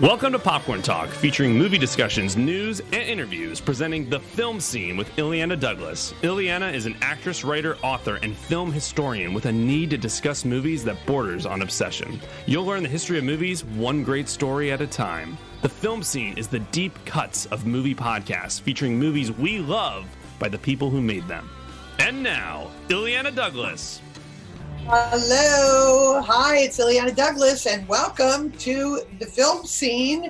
Welcome to Popcorn Talk, featuring movie discussions, news, and interviews, presenting the film scene with Illeana Douglas. Illeana is an actress, writer, author, and film historian with a need to discuss movies that borders on obsession. You'll learn the history of movies one great story at a time. The film scene is the deep cuts of movie podcasts featuring movies we love by the people who made them. And now, Illeana Douglas. Hello. Hi, it's Illeana Douglas, and welcome to the film scene.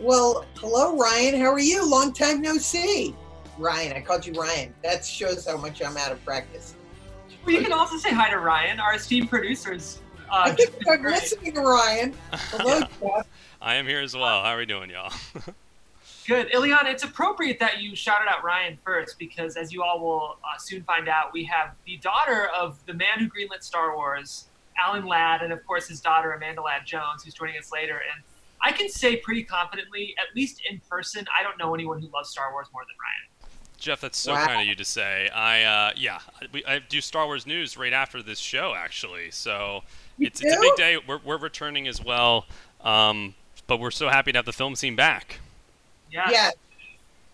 Well, hello, Ryan. How are you? Long time no see. Ryan, I called you Ryan. That shows how much I'm out of practice. Well, you can also say hi to Ryan, our esteemed producers. Uh, I think I'm listening to Ryan. Hello, Jeff. I am here as well. How are we doing, y'all? Good. Illeana, it's appropriate that you shouted out Ryan first because, as you all will uh, soon find out, we have the daughter of the man who greenlit Star Wars, Alan Ladd, and of course his daughter, Amanda Ladd Jones, who's joining us later. And I can say pretty confidently, at least in person, I don't know anyone who loves Star Wars more than Ryan. Jeff, that's so wow. kind of you to say. I uh, yeah, we, I do Star Wars news right after this show actually, so it's, it's a big day. We're, we're returning as well, um, but we're so happy to have the film scene back. Yeah. Yeah.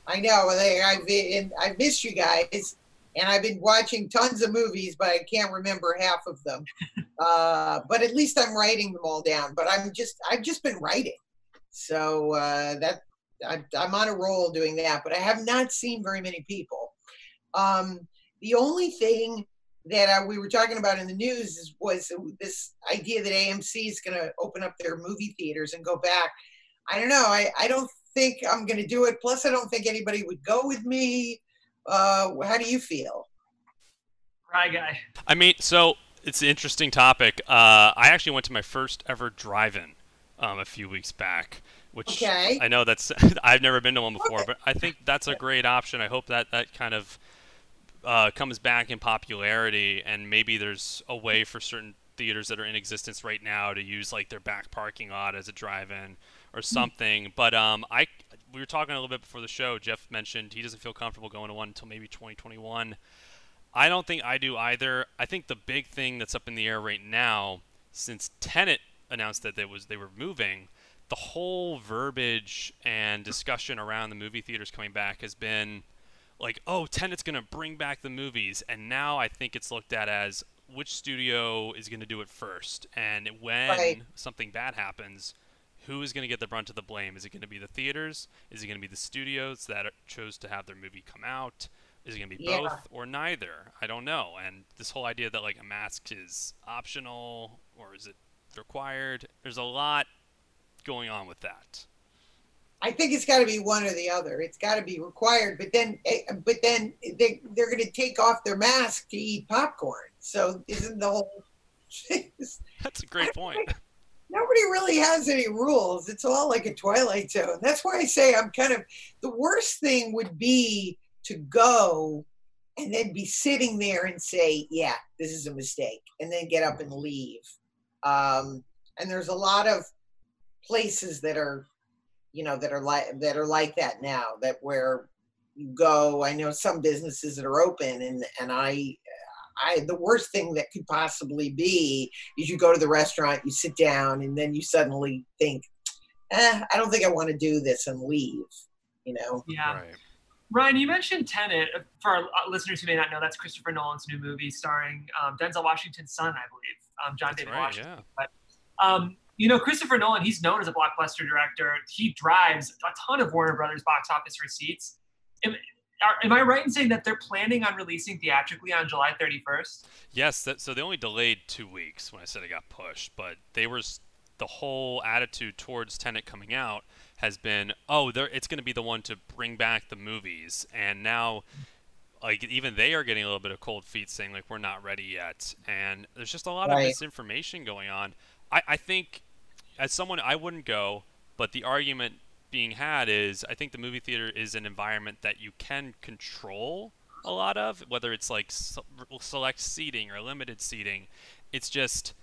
I know. I've been, I missed you guys, and I've been watching tons of movies, but I can't remember half of them. uh, but at least I'm writing them all down. But I'm just I've just been writing, so uh, that I, I'm on a roll doing that. But I have not seen very many people. Um, the only thing that uh, we were talking about in the news is, was this idea that AMC is going to open up their movie theaters and go back. I don't know. I, I don't think I'm going to do it. Plus, I don't think anybody would go with me. Uh, how do you feel? Right, guy. I mean, so it's an interesting topic. Uh, I actually went to my first ever drive-in um, a few weeks back, which okay. I know that's I've never been to one before, okay. but I think that's a great option. I hope that that kind of uh, comes back in popularity, and maybe there's a way for certain theaters that are in existence right now to use like their back parking lot as a drive-in or something. But um, I we were talking a little bit before the show. Jeff mentioned he doesn't feel comfortable going to one until maybe 2021. I don't think I do either. I think the big thing that's up in the air right now, since Tenet announced that they was they were moving, the whole verbiage and discussion around the movie theaters coming back has been like, oh, Tenet's going to bring back the movies, and now I think it's looked at as which studio is going to do it first, and when right. something bad happens, who is going to get the brunt of the blame? Is it going to be the theaters? Is it going to be the studios that chose to have their movie come out? Is it going to be yeah. both or neither? I don't know. And this whole idea that like a mask is optional or is it required? There's a lot going on with that. I think it's got to be one or the other. It's got to be required, but then, eh, but then they they're going to take off their mask to eat popcorn. So isn't the whole? That's a great point nobody really has any rules. It's all like a twilight zone. That's why I say I'm kind of the worst thing would be to go and then be sitting there and say, "Yeah, this is a mistake," and then get up and leave. Um, and there's a lot of places that are, you know, that are like that are like that now. That where you go. I know some businesses that are open, and and I I the worst thing that could possibly be is you go to the restaurant, you sit down, and then you suddenly think, eh, I don't think I want to do this and leave. You know? Yeah. Right. Ryan, you mentioned Tenet. Uh, for our uh, listeners who may not know, that's Christopher Nolan's new movie starring um, Denzel Washington's son, I believe, um, John David right, Washington. Yeah. But, um, you know, Christopher Nolan, he's known as a blockbuster director. He drives a ton of Warner Brothers box office receipts are, am I right in saying that they're planning on releasing theatrically on July 31st? Yes. That, so they only delayed two weeks when I said it got pushed, but they were the whole attitude towards Tenet coming out has been, oh, it's going to be the one to bring back the movies, and now. Like even they are getting a little bit of cold feet, saying like we're not ready yet, and there's just a lot right. of misinformation going on. I, I think, as someone, I wouldn't go, but the argument being had is I think the movie theater is an environment that you can control a lot of, whether it's like select seating or limited seating. It's just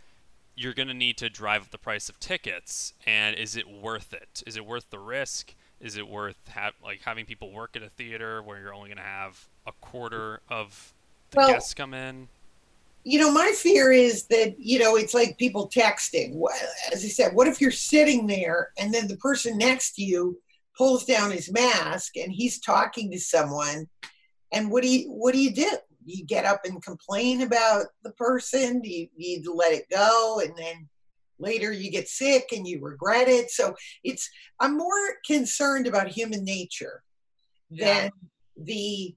you're going to need to drive up the price of tickets, and is it worth it? Is it worth the risk? Is it worth ha- like having people work at a theater where you're only going to have a quarter of the well, guests come in? You know, my fear is that, you know, it's like people texting. As I said, what if you're sitting there and then the person next to you pulls down his mask and he's talking to someone and what do you what do you do? You get up and complain about the person, do you, you let it go and then later you get sick and you regret it. So it's I'm more concerned about human nature than yeah. the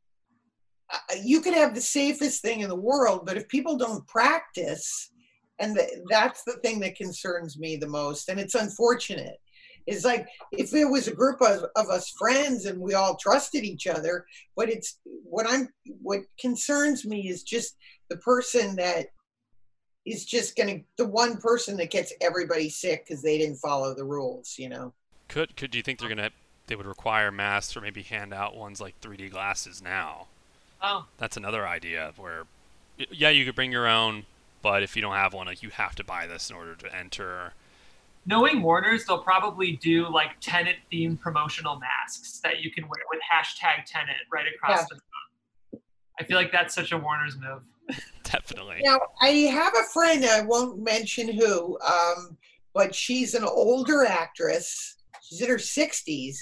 you could have the safest thing in the world, but if people don't practice, and the, that's the thing that concerns me the most, and it's unfortunate. It's like if it was a group of, of us friends and we all trusted each other, but it's what I'm what concerns me is just the person that is just to the one person that gets everybody sick because they didn't follow the rules. You know. Could could do you think they're gonna they would require masks or maybe hand out ones like 3D glasses now? Oh. That's another idea where, yeah, you could bring your own, but if you don't have one, like you have to buy this in order to enter. Knowing Warner's, they'll probably do like Tenet themed promotional masks that you can wear with hashtag Tenet right across yeah. the top. I feel like that's such a Warner's move. Definitely. Now, I have a friend, I won't mention who, um, but she's an older actress. She's in her 60s,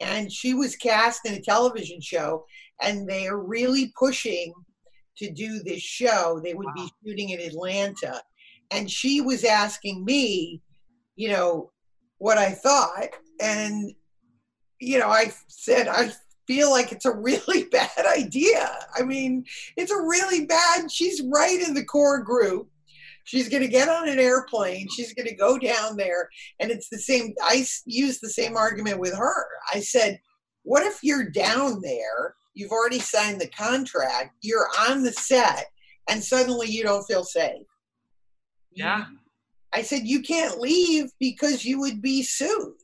and she was cast in a television show and they are really pushing to do this show. They would wow. be shooting in Atlanta. And she was asking me, you know, what I thought. And, you know, I said, I feel like it's a really bad idea. I mean, it's a really bad, she's right in the core group. She's going to get on an airplane. She's going to go down there. And it's the same, I used the same argument with her. I said, what if you're down there You've already signed the contract. You're on the set, and suddenly you don't feel safe. Yeah. I said, you can't leave because you would be sued.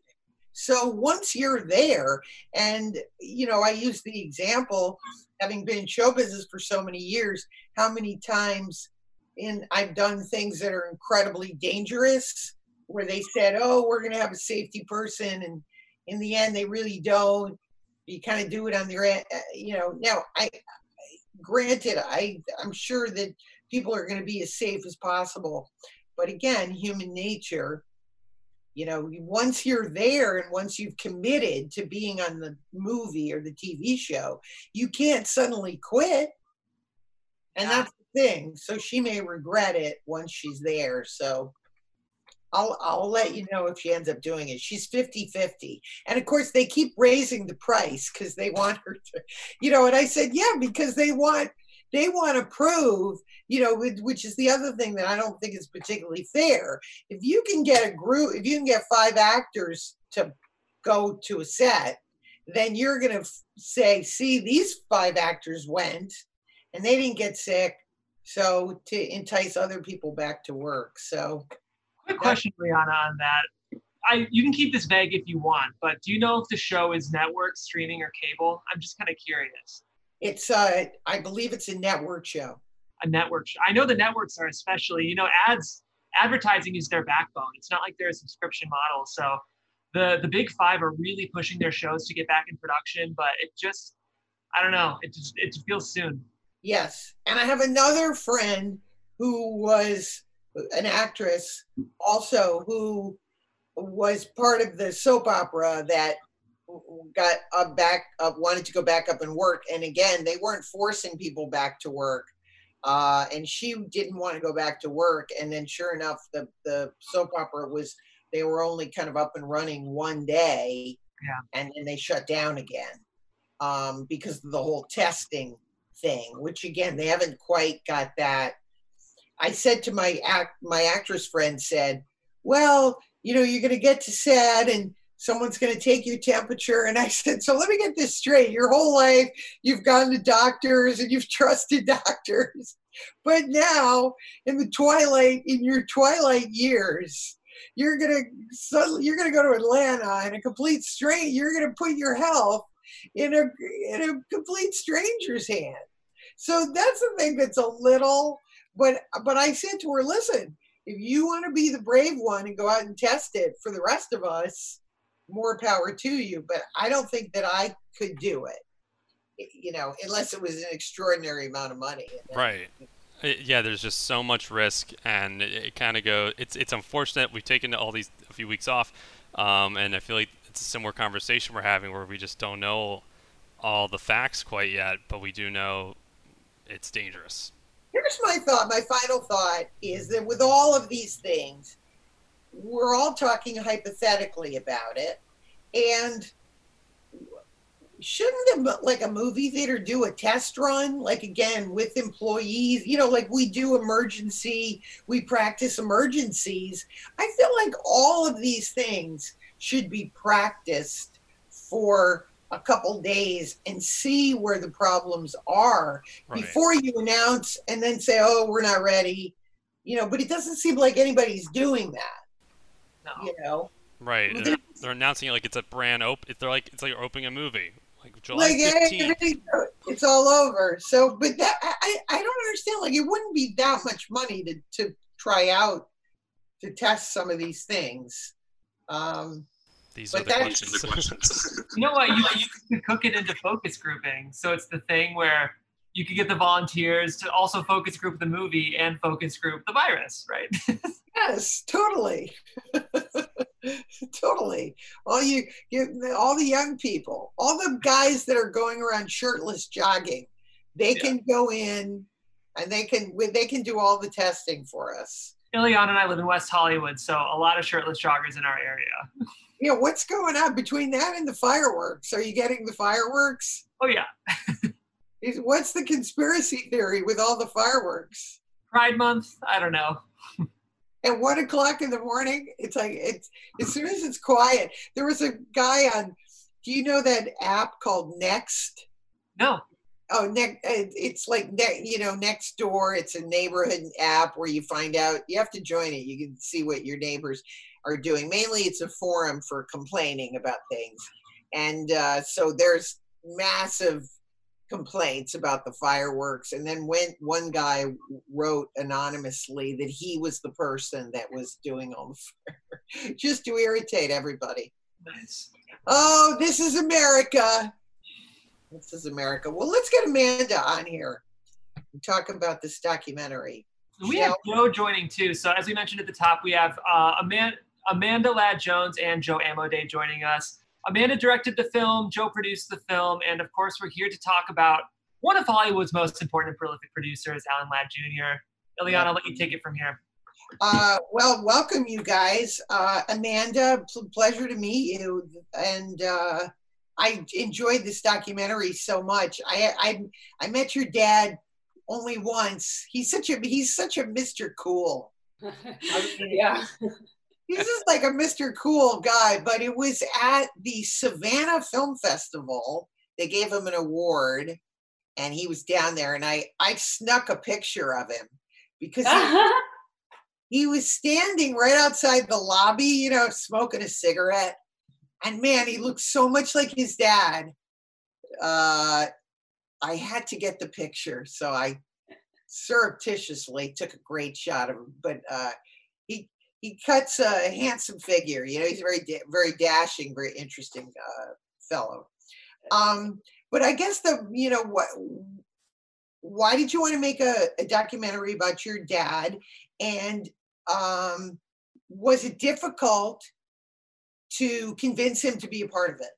So once you're there, and you know, I use the example, having been in show business for so many years, how many times in I've done things that are incredibly dangerous where they said, Oh, we're gonna have a safety person and in the end they really don't you kind of do it on your uh, you know now i granted i i'm sure that people are going to be as safe as possible but again human nature you know once you're there and once you've committed to being on the movie or the tv show you can't suddenly quit and yeah. that's the thing so she may regret it once she's there so I'll I'll let you know if she ends up doing it. She's 50-50. And of course they keep raising the price because they want her to, you know, and I said, yeah, because they want they want to prove, you know, which is the other thing that I don't think is particularly fair. If you can get a group, if you can get five actors to go to a set, then you're going to say, see, these five actors went and they didn't get sick. So to entice other people back to work. So Question, Rihanna, on that. I you can keep this vague if you want, but do you know if the show is network, streaming, or cable? I'm just kind of curious. It's uh, I believe it's a network show. A network show. I know the networks are especially. You know, ads, advertising is their backbone. It's not like they're a subscription model. So the the big five are really pushing their shows to get back in production, but it just, I don't know. It just it feels soon. Yes, and I have another friend who was an actress also who was part of the soap opera that got up back up wanted to go back up and work. And again they weren't forcing people back to work uh, and she didn't want to go back to work. And then sure enough the the soap opera was they were only kind of up and running one day. Yeah. and then they shut down again um, because of the whole testing thing which again they haven't quite got that I said to my act, my actress friend said, "Well, you know, you're going to get to set and someone's going to take your temperature." And I said, "So let me get this straight. Your whole life you've gone to doctors and you've trusted doctors, but now in the twilight, in your twilight years." You're gonna suddenly you're gonna go to Atlanta in a complete stranger. You're gonna put your health in a in a complete stranger's hand. So that's the thing that's a little but but I said to her, listen, if you want to be the brave one and go out and test it for the rest of us, more power to you. But I don't think that I could do it. You know, unless it was an extraordinary amount of money. Right. yeah, there's just so much risk, and it, it kind of go. It's it's unfortunate we've taken all these a few weeks off, um, and I feel like it's a similar conversation we're having where we just don't know all the facts quite yet, but we do know it's dangerous. Here's my thought. My final thought is that with all of these things, we're all talking hypothetically about it, and shouldn't like a movie theater do a test run like again with employees you know like we do emergency we practice emergencies i feel like all of these things should be practiced for a couple days and see where the problems are right. before you announce and then say oh we're not ready you know but it doesn't seem like anybody's doing that no. you know right they're, they're, announcing it like it's a brand open they're like it's like opening a movie like July like, 15th. it's all over. So, but that I, I don't understand. Like, it wouldn't be that much money to to try out to test some of these things. Um, these are the questions. you know what? You, you could cook it into focus grouping. So it's the thing where you could get the volunteers to also focus group the movie and focus group the virus, right? yes, totally. totally. All you, you, all the young people, all the guys that are going around shirtless jogging, they yeah. can go in and they can they can do all the testing for us. Illeana and I live in West Hollywood, so a lot of shirtless joggers in our area. Yeah, what's going on between that and the fireworks? Are you getting the fireworks? Oh yeah. what's the conspiracy theory with all the fireworks? Pride Month? I don't know at one o'clock in the morning. It's like it's as soon as it's quiet. There was a guy on. Do you know that app called Next? No. Oh, next. It's like ne- you know, next door. It's a neighborhood app where you find out. You have to join it. You can see what your neighbors are doing. Mainly, it's a forum for complaining about things, and uh, so there's massive complaints about the fireworks. And then when one guy wrote anonymously that he was the person that was doing all the fire just to irritate everybody. Nice. Oh this is america. This is america. Well let's get amanda on here and talk about this documentary. We have joe joining too. So as we mentioned at the top we have uh, amanda, amanda ladd jones and joe amodei joining us Amanda directed the film, Joe produced the film, and of course, we're here to talk about one of Hollywood's most important and prolific producers, Alan Ladd Jr. Illeana, I'll let you take it from here. Uh, well, welcome you guys. Uh, Amanda, pl- pleasure to meet you. And uh, I enjoyed this documentary so much. I, I I met your dad only once. He's such a he's such a Mr. Cool. yeah he's just like a Mr. Cool guy. But it was at the Savannah Film Festival. They gave him an award, and he was down there. And I I snuck a picture of him because he, he was standing right outside the lobby, you know, smoking a cigarette. And man, he looked so much like his dad. Uh, I had to get the picture, so I surreptitiously took a great shot of him. But uh, he he cuts a handsome figure. You know, he's a very very dashing, very interesting uh, fellow. Um, but I guess the you know what. Why did you want to make a, a documentary about your dad? And um, was it difficult to convince him to be a part of it?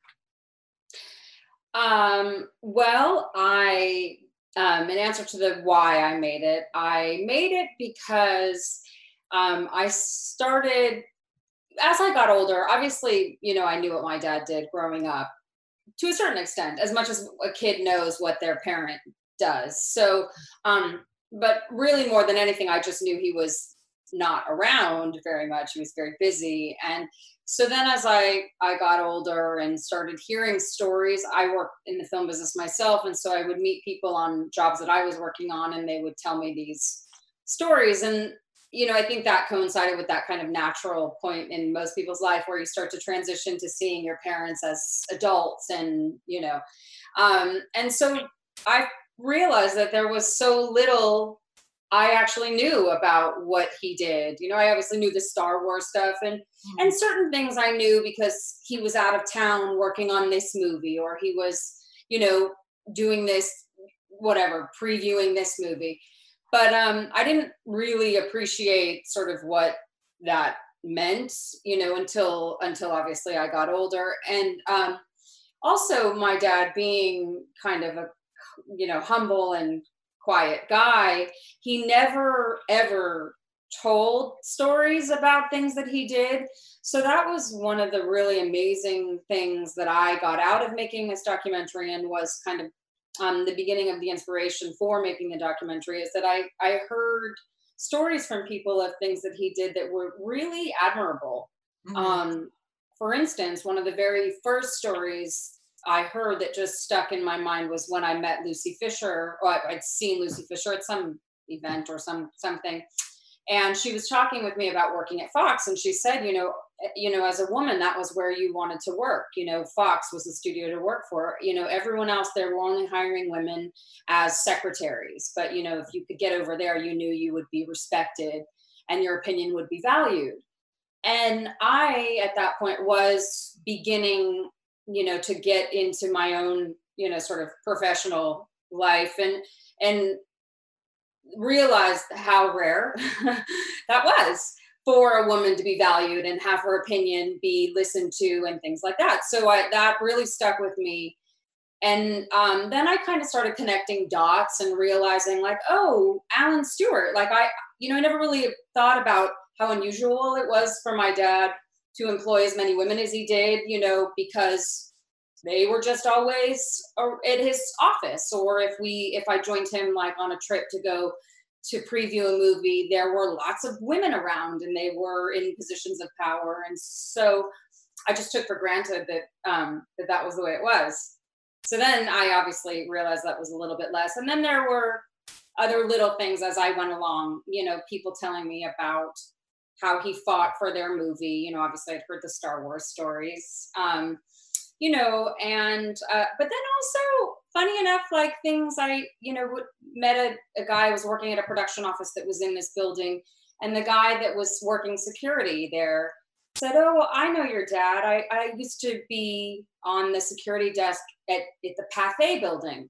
Um, well, I, um, in answer to the why I made it, I made it because um, I started as I got older. Obviously, you know, I knew what my dad did growing up to a certain extent, as much as a kid knows what their parent does. So, um, but really more than anything, I just knew he was not around very much. He was very busy. And so then as I, I got older and started hearing stories, I worked in the film business myself. And so I would meet people on jobs that I was working on and they would tell me these stories. And you know, I think that coincided with that kind of natural point in most people's life where you start to transition to seeing your parents as adults and, you know, um, and so I realized that there was so little I actually knew about what he did. You know, I obviously knew the Star Wars stuff and mm-hmm. and certain things I knew because he was out of town working on this movie or he was, you know, doing this whatever, previewing this movie but um, I didn't really appreciate sort of what that meant, you know, until until obviously I got older, and um, also my dad being kind of a you know humble and quiet guy, he never ever told stories about things that he did. So that was one of the really amazing things that I got out of making this documentary and was kind of um, the beginning of the inspiration for making the documentary is that I, I heard stories from people of things that he did that were really admirable. Mm-hmm. Um, for instance, one of the very first stories I heard that just stuck in my mind was when I met Lucy Fisher, or I'd seen Lucy Fisher at some event or some something, and she was talking with me about working at Fox, and she said, you know, you know, as a woman, that was where you wanted to work. You know, Fox was the studio to work for. You know, everyone else there were only hiring women as secretaries, but you know, if you could get over there, you knew you would be respected, and your opinion would be valued. And I, at that point, was beginning you know to get into my own you know sort of professional life and and realized how rare that was for a woman to be valued and have her opinion be listened to and things like that so I, that really stuck with me and um, then i kind of started connecting dots and realizing like oh alan stewart like i you know i never really thought about how unusual it was for my dad to employ as many women as he did, you know, because they were just always at his office. Or if we, if I joined him like on a trip to go to preview a movie, there were lots of women around and they were in positions of power. And so I just took for granted that um, that that was the way it was. So then I obviously realized that was a little bit less. And then there were other little things as I went along, you know, people telling me about how he fought for their movie. You know, obviously I'd heard the Star Wars stories. Um, you know, and uh, but then also funny enough, like things I, you know, met a, a guy who was working at a production office that was in this building, and the guy that was working security there said, "Oh, I know your dad. I, I used to be on the security desk at, at the Pathé building."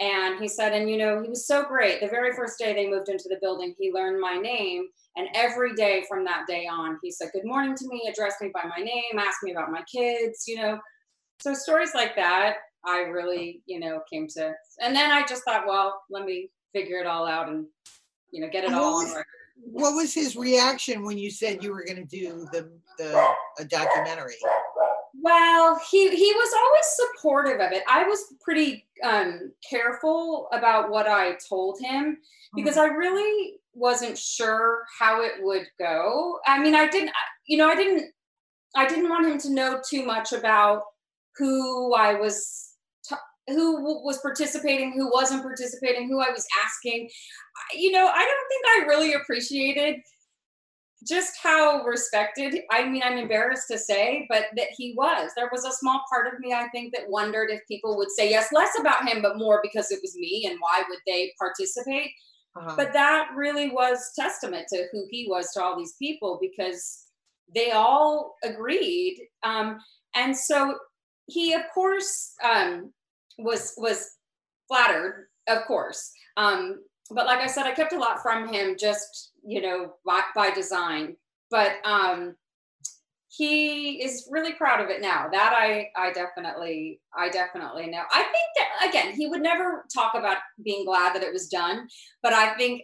And he said, and you know, he was so great. The very first day they moved into the building, he learned my name and every day from that day on, he said, Good morning to me, addressed me by my name, asked me about my kids, you know. So stories like that, I really, you know, came to. And then I just thought, well, let me figure it all out and, you know, get it all on record. What was his reaction when you said you were going to do the, the a documentary? Well, he he was always supportive of it. I was pretty um, careful about what I told him because mm-hmm. I really wasn't sure how it would go. I mean, I didn't, you know, I didn't, I didn't want him to know too much about who I was, who was participating, who wasn't participating, who I was asking. You know, I don't think I really appreciated just how respected i mean i'm embarrassed to say but that he was there was a small part of me i think that wondered if people would say yes less about him but more because it was me and why would they participate uh-huh. But that really was testament to who he was to all these people because they all agreed. Um, and so he, of course, um, was was flattered, of course. Um, but like I said, I kept a lot from him, just you know, by, by design. But um, he is really proud of it now. That I I definitely I definitely know. I think that again, he would never talk about being glad that it was done, but I think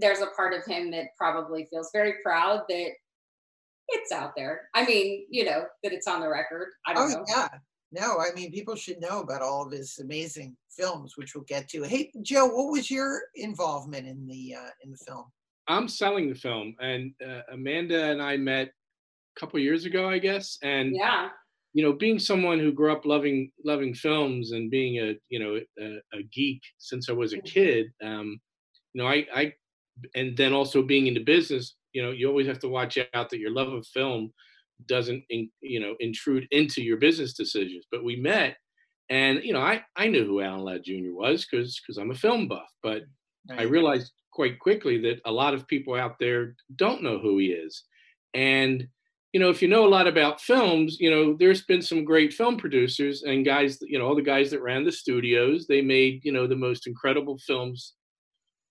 there's a part of him that probably feels very proud that it's out there. I mean, you know, that it's on the record. I don't oh, know. Yeah. No, I mean, people should know about all of his amazing films, which we'll get to. Hey, Joe, what was your involvement in the uh, in the film? I'm selling the film, and uh, Amanda and I met a couple years ago, I guess. And yeah, you know, being someone who grew up loving loving films and being a you know a, a geek since I was a mm-hmm. kid, um, you know, I I and then also being into business, you know, you always have to watch out that your love of film doesn't in, you know intrude into your business decisions. But we met, and you know, I I knew who Alan Ladd Jr. was because because I'm a film buff, but right. I realized quite quickly that a lot of people out there don't know who he is, and you know, if you know a lot about films, you know, there's been some great film producers and guys, you know, all the guys that ran the studios, they made, you know, the most incredible films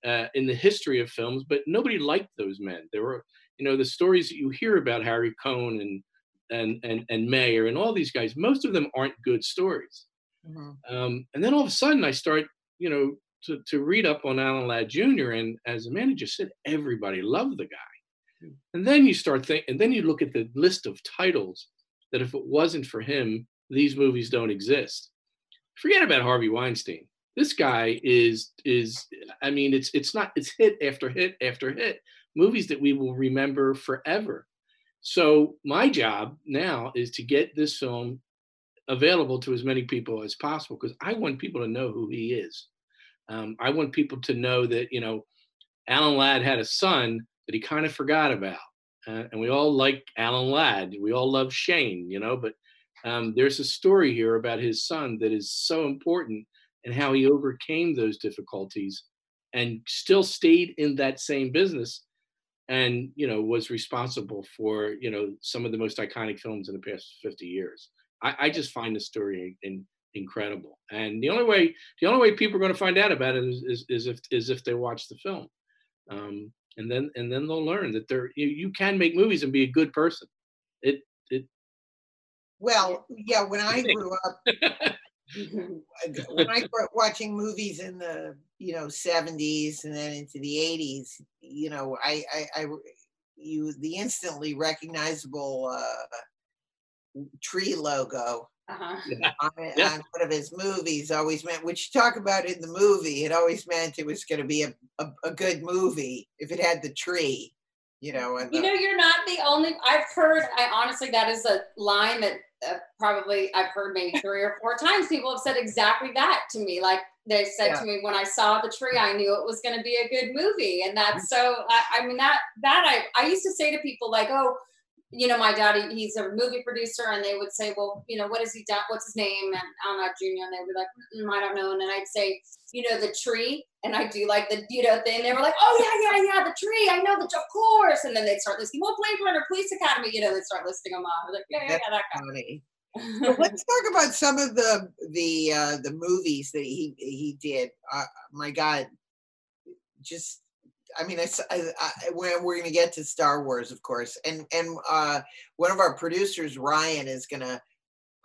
uh, in the history of films, but nobody liked those men. There were, you know, the stories that you hear about Harry Cohn and and and and Mayer and all these guys. Most of them aren't good stories. Mm-hmm. Um, and then all of a sudden, I start, you know, to to read up on Alan Ladd Jr. And as Amanda said, everybody loved the guy. Hmm. And then you start think, and then you look at the list of titles that if it wasn't for him, these movies don't exist. Forget about Harvey Weinstein. This guy is is I mean it's it's not it's hit after hit after hit movies that we will remember forever. So my job now is to get this film available to as many people as possible because I want people to know who he is. Um, I want people to know that you know Alan Ladd had a son that he kind of forgot about, uh, and we all like Alan Ladd. We all love Shane, you know, but um, there's a story here about his son that is so important and how he overcame those difficulties and still stayed in that same business and you know was responsible for you know some of the most iconic films in the past 50 years. I, I just find the story in, incredible and the only way the only way people are going to find out about it is, is, is if is if they watch the film. Um, and then and then they'll learn that there you, you can make movies and be a good person. It it well, yeah, when I grew up, when I grew up watching movies in the you know 70s and then into the 80s, you know, I I, I you the instantly recognizable uh, tree logo uh-huh. on, yeah. on, one of his movies always meant which you talk about in the movie it always meant it was going to be a, a, a, good movie if it had the tree you know and you the, know you're not the only i've heard i honestly that is a line that uh, probably I've heard maybe three or four times people have said exactly that to me. Like they said yeah. to me when I saw the tree, I knew it was going to be a good movie, and that's mm-hmm. so. I, I mean that that I I used to say to people like, oh, you know, my daddy, he's a movie producer, and they would say, well, you know, what is he done? What's his name? And I'm not Junior, and they would be like, mm, I don't know. And then I'd say, you know, the tree, and I do like the, you know, thing. They were like, oh yeah, yeah, yeah, the tree. I know that, of course. And then they'd start listing, well, Blade Runner, Police Academy, you know, they'd start listing them off. I was like, yeah, yeah, yeah, that guy. so let's talk about some of the the uh, the movies that he he did. Uh, my God, just I mean, I, I, I we're, we're going to get to Star Wars, of course, and and uh, one of our producers, Ryan, is going to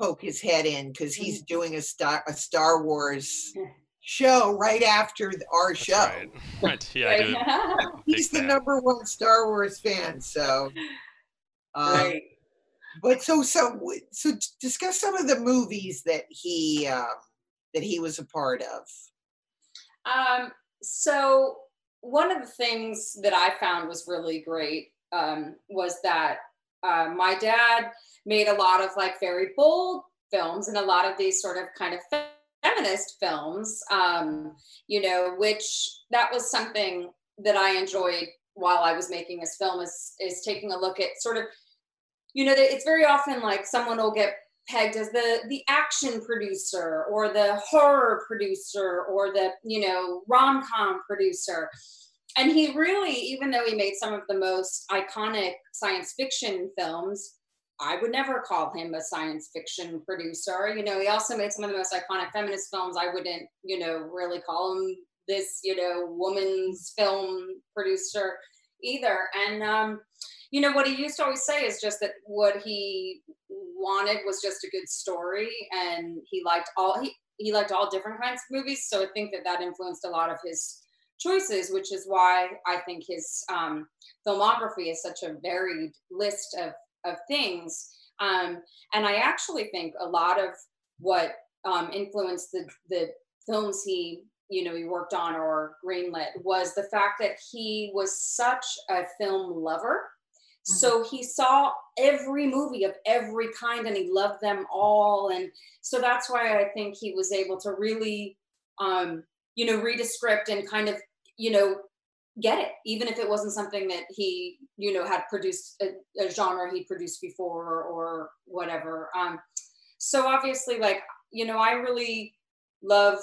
poke his head in because he's mm-hmm. doing a Star a Star Wars show right after our That's show. Right. right. Yeah, he's the number one Star Wars fan, so. Um, right. But so so so discuss some of the movies that he um, that he was a part of. Um. So one of the things that I found was really great um, was that uh, my dad made a lot of like very bold films and a lot of these sort of kind of feminist films, um, you know, which that was something that I enjoyed while I was making this film is is taking a look at sort of, you know, it's very often like someone will get pegged as the the action producer or the horror producer or the you know rom-com producer. And he really even though he made some of the most iconic science fiction films i would never call him a science fiction producer. You know he also made some of the most iconic feminist films. I wouldn't you know really call him this you know woman's film producer either. And um you know what he used to always say is just that what he wanted was just a good story and he liked all he he liked all different kinds of movies so i think that that influenced a lot of his choices which is why i think his um, filmography is such a varied list of of things. Um, and i actually think a lot of what um, influenced the the films he you know he worked on or greenlit was the fact that he was such a film lover Mm-hmm. So he saw every movie of every kind and he loved them all. And so that's why I think he was able to really, um, you know, read a script and kind of, you know, get it, even if it wasn't something that he, you know, had produced a, a genre he produced before or, or whatever. Um, so obviously, like, you know, I really love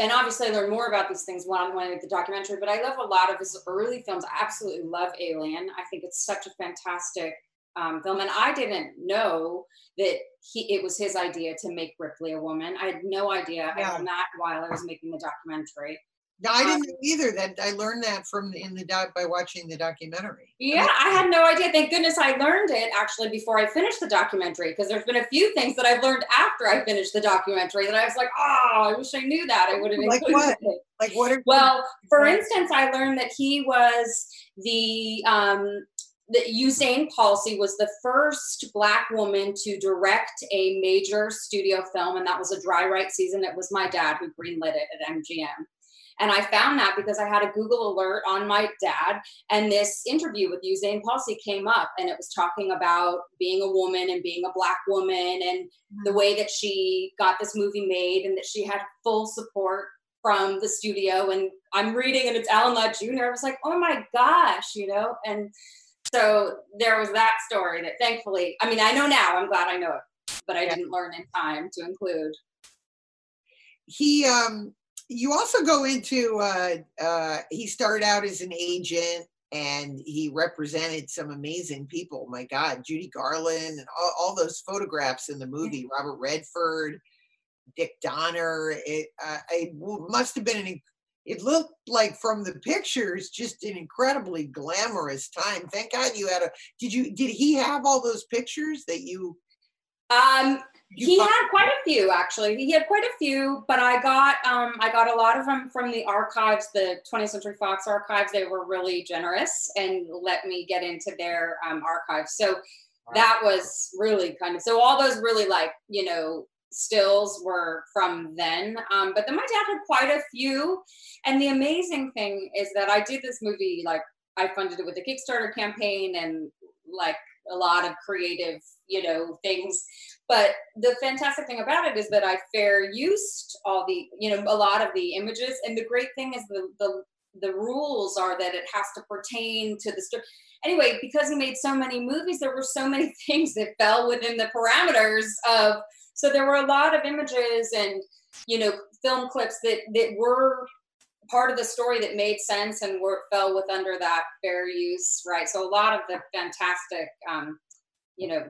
and obviously I learned more about these things when I went the documentary, but I love a lot of his early films. I absolutely love Alien. I think it's such a fantastic um, film. And I didn't know that he it was his idea to make Ripley a woman. I had no idea. Yeah. I while I was making the documentary. No, I didn't um, either. That I learned that from in the doc by watching the documentary. Yeah, I had no idea. Thank goodness I learned it actually before I finished the documentary because there's been a few things that I've learned after I finished the documentary that I was like, oh, I wish I knew that. I would have like what? It. Like what? Are well, for instance, I learned that he was the um, that Euzhan Palcy was the first Black woman to direct a major studio film, and that was a Dry White Season. It was my dad who greenlit it at MGM. And I found that because I had a Google alert on my dad, and this interview with Euzhan Palcy came up, and it was talking about being a woman and being a Black woman and the way that she got this movie made, and that she had full support from the studio. And I'm reading, and it's Alan Ladd Jr. I was like, oh my gosh, you know, and so there was that story that thankfully, I mean, I know now, I'm glad I know it, but I didn't learn in time to include. He, um, you also go into, uh, uh, he started out as an agent and he represented some amazing people. My God, Judy Garland and all, all those photographs in the movie, Robert Redford, Dick Donner. It, uh, it must have been an it looked like from the pictures just an incredibly glamorous time thank god you had a did you did he have all those pictures that you um you he had quite a few actually he had quite a few but i got um i got a lot of them from the archives the 20th century fox archives they were really generous and let me get into their um, archives so that was really kind of so all those really like you know stills were from then. Um, but then my dad had quite a few. And the amazing thing is that I did this movie, like, I funded it with a Kickstarter campaign and like a lot of creative, you know, things. But the fantastic thing about it is that I fair used all the, you know, a lot of the images. And the great thing is the the the rules are that it has to pertain to the story. Anyway, because he made so many movies, there were so many things that fell within the parameters of so there were a lot of images and you know film clips that that were part of the story that made sense and were fell with under that fair use right. So a lot of the fantastic um, you know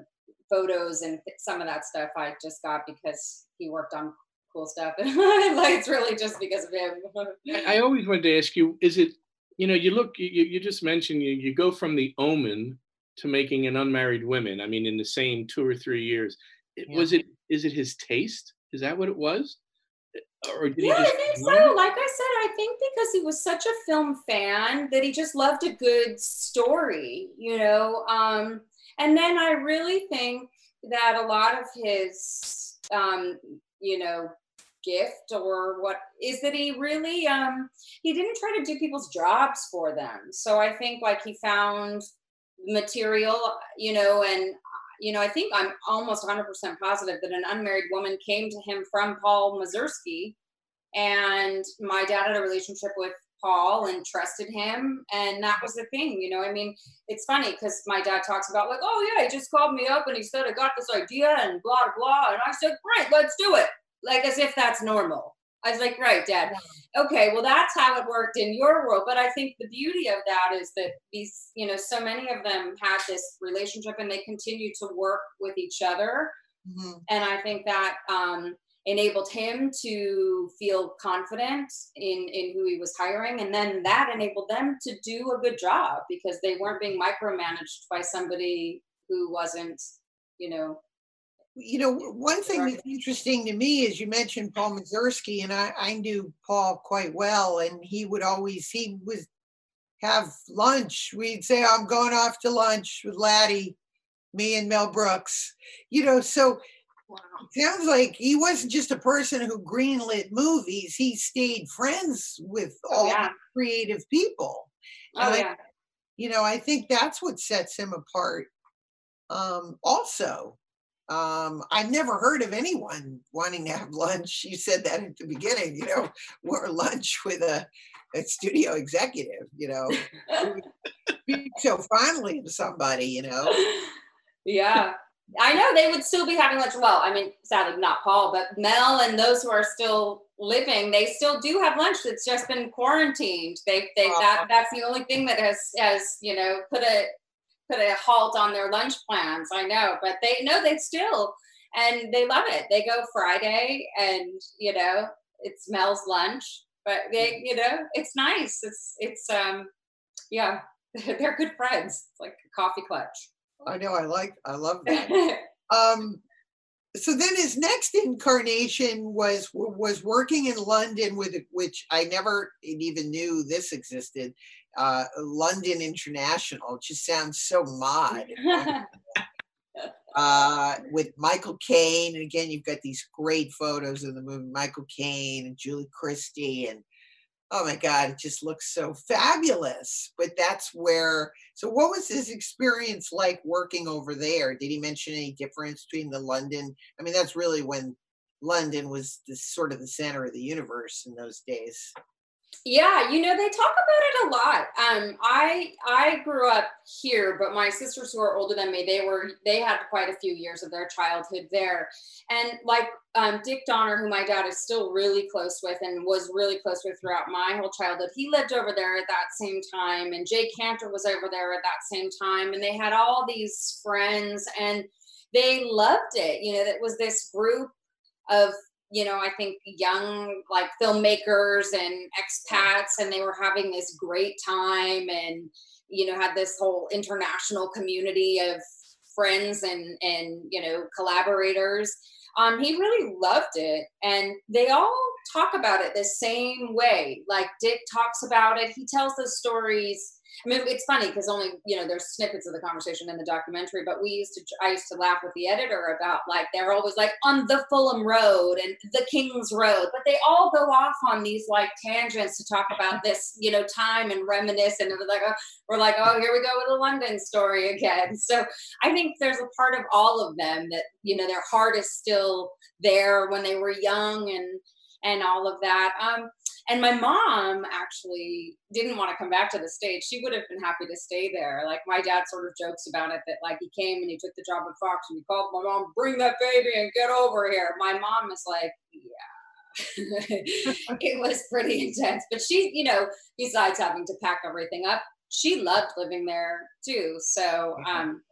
photos and some of that stuff I just got because he worked on cool stuff and like it's really just because of him. I, I always wanted to ask you: Is it you know you look you, you just mentioned you you go from the Omen to making an unmarried woman. I mean, in the same two or three years. Yeah. Was it is it his taste? Is that what it was? Or did yeah, I think so. Like I said, I think because he was such a film fan that he just loved a good story, you know. Um, and then I really think that a lot of his, um, you know, gift or what is that he really um he didn't try to do people's jobs for them so i think like he found material you know and you know, I think I'm almost 100% positive that an unmarried woman came to him from Paul Mazursky. And my dad had a relationship with Paul and trusted him. And that was the thing, you know. I mean, it's funny because my dad talks about, like, oh, yeah, he just called me up and he said, I got this idea and blah, blah. And I said, great, let's do it. Like, as if that's normal. I was like, right, dad. Okay, well, that's how it worked in your world. But I think the beauty of that is that these, you know, so many of them had this relationship and they continue to work with each other. Mm-hmm. And I think that um, enabled him to feel confident in, in who he was hiring. And then that enabled them to do a good job because they weren't being micromanaged by somebody who wasn't, you know, you know, one thing that's interesting to me is you mentioned Paul Mazursky, and I, I knew Paul quite well, and he would always he would have lunch. We'd say, "I'm going off to lunch with Laddie," me and Mel Brooks. You know, so wow. sounds like he wasn't just a person who greenlit movies. He stayed friends with oh, all yeah. creative people. Oh yeah. I, you know, I think that's what sets him apart. Um, also, um, I've never heard of anyone wanting to have lunch. You said that at the beginning, you know, or lunch with a, a studio executive, you know, so fondly of somebody, you know. Yeah. I know they would still be having lunch. Well, I mean, sadly not Paul, but Mel and those who are still living, they still do have lunch. That's just been quarantined. They, they, that, that's the only thing that has, has, you know, put a put a halt on their lunch plans. I know, but they know they still and they love it. They go Friday and you know, it smells lunch but they, you know, it's nice. It's it's um, yeah, they're good friends. It's like a coffee clutch. I know. I like. I love that. um, so then his next incarnation was was working in London with which I never even knew this existed. Uh, London International it just sounds so mod. uh, with Michael Caine, and again, you've got these great photos of the movie. Michael Caine and Julie Christie, and oh my God, it just looks so fabulous. But that's where. So, what was his experience like working over there? Did he mention any difference between the London? I mean, that's really when London was the sort of the center of the universe in those days. Yeah, you know they talk about it a lot. Um, I I grew up here, but my sisters who are older than me, they were they had quite a few years of their childhood there, and like um, Dick Donner, who my dad is still really close with and was really close with throughout my whole childhood, he lived over there at that same time, and Jay Kanter was over there at that same time, and they had all these friends, and they loved it. You know, it was this group of you know, I think young like filmmakers and expats, and they were having this great time and, you know, had this whole international community of friends and, and, you know, collaborators. Um, he really loved it. And they all talk about it the same way. Like Dick talks about it. He tells the stories I mean, it's funny because only you know there's snippets of the conversation in the documentary, but we used to I used to laugh with the editor about like they're always like on the Fulham Road and the King's Road, but they all go off on these like tangents to talk about this you know time and reminisce, and it was like oh, we're like oh here we go with the London story again. So I think there's a part of all of them that you know their heart is still there when they were young and and all of that. Um, and my mom actually didn't want to come back to the States. She would have been happy to stay there. Like my dad sort of jokes about it that like he came and he took the job at Fox and he called my mom, bring that baby and get over here. My mom is like, yeah. it was pretty intense. But she, you know, besides having to pack everything up, she loved living there too. So mm-hmm. um,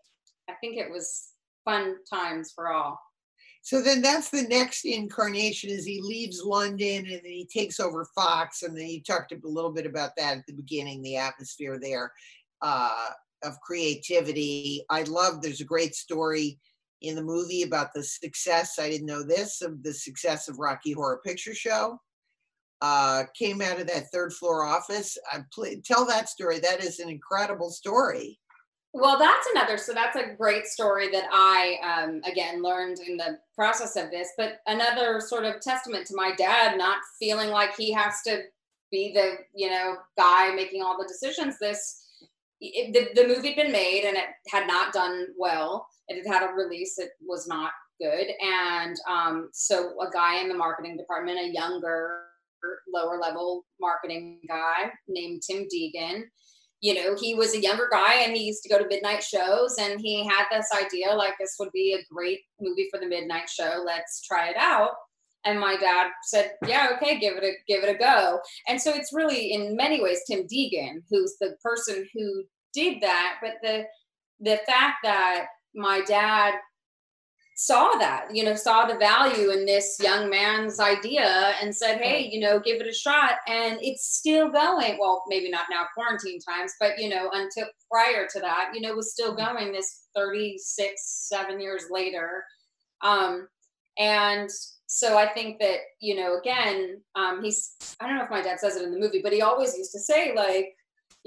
I think it was fun times for all. So then that's the next incarnation is he leaves London and then he takes over Fox. And then you talked a little bit about that at the beginning, the atmosphere there uh, of creativity. I love, there's a great story in the movie about the success, I didn't know this, of the success of Rocky Horror Picture Show. Uh, came out of that third floor office. I play, tell that story. That is an incredible story. Well, that's another. So that's a great story that I, um, again, learned in the process of this. But another sort of testament to my dad not feeling like he has to be the, you know, guy making all the decisions. This, it, the, the movie had been made and it had not done well. It had had a release. It was not good. And um, so a guy in the marketing department, a younger, lower level marketing guy named Tim Deegan you know, he was a younger guy and he used to go to midnight shows and he had this idea like this would be a great movie for the midnight show. Let's try it out. And my dad said, "Yeah, okay, give it a give it a go." And so it's really in many ways Tim Deegan who's the person who did that, but the the fact that my dad saw that, you know, saw the value in this young man's idea and said, hey, you know, give it a shot. And it's still going. Well, maybe not now, quarantine times, but, you know, until prior to that, you know, was still mm-hmm. going this 36, seven years later. Um, and so I think that, you know, again, um, he's, I don't know if my dad says it in the movie, but he always used to say, like,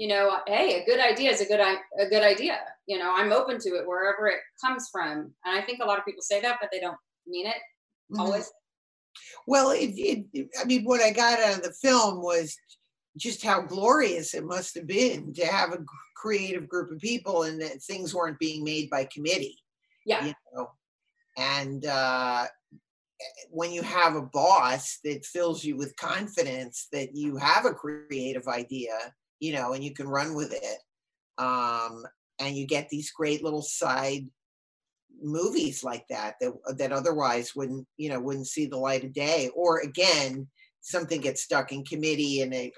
you know, hey, a good idea is a good a good idea. You know, I'm open to it wherever it comes from. And I think a lot of people say that, but they don't mean it mm-hmm. always. Well, it, it, I mean, what I got out of the film was just how glorious it must have been to have a creative group of people and that things weren't being made by committee. Yeah. You know, and uh, when you have a boss that fills you with confidence that you have a creative idea you know, and you can run with it. Um, and you get these great little side movies like that that that otherwise wouldn't you know wouldn't see the light of day or again something gets stuck in committee and it,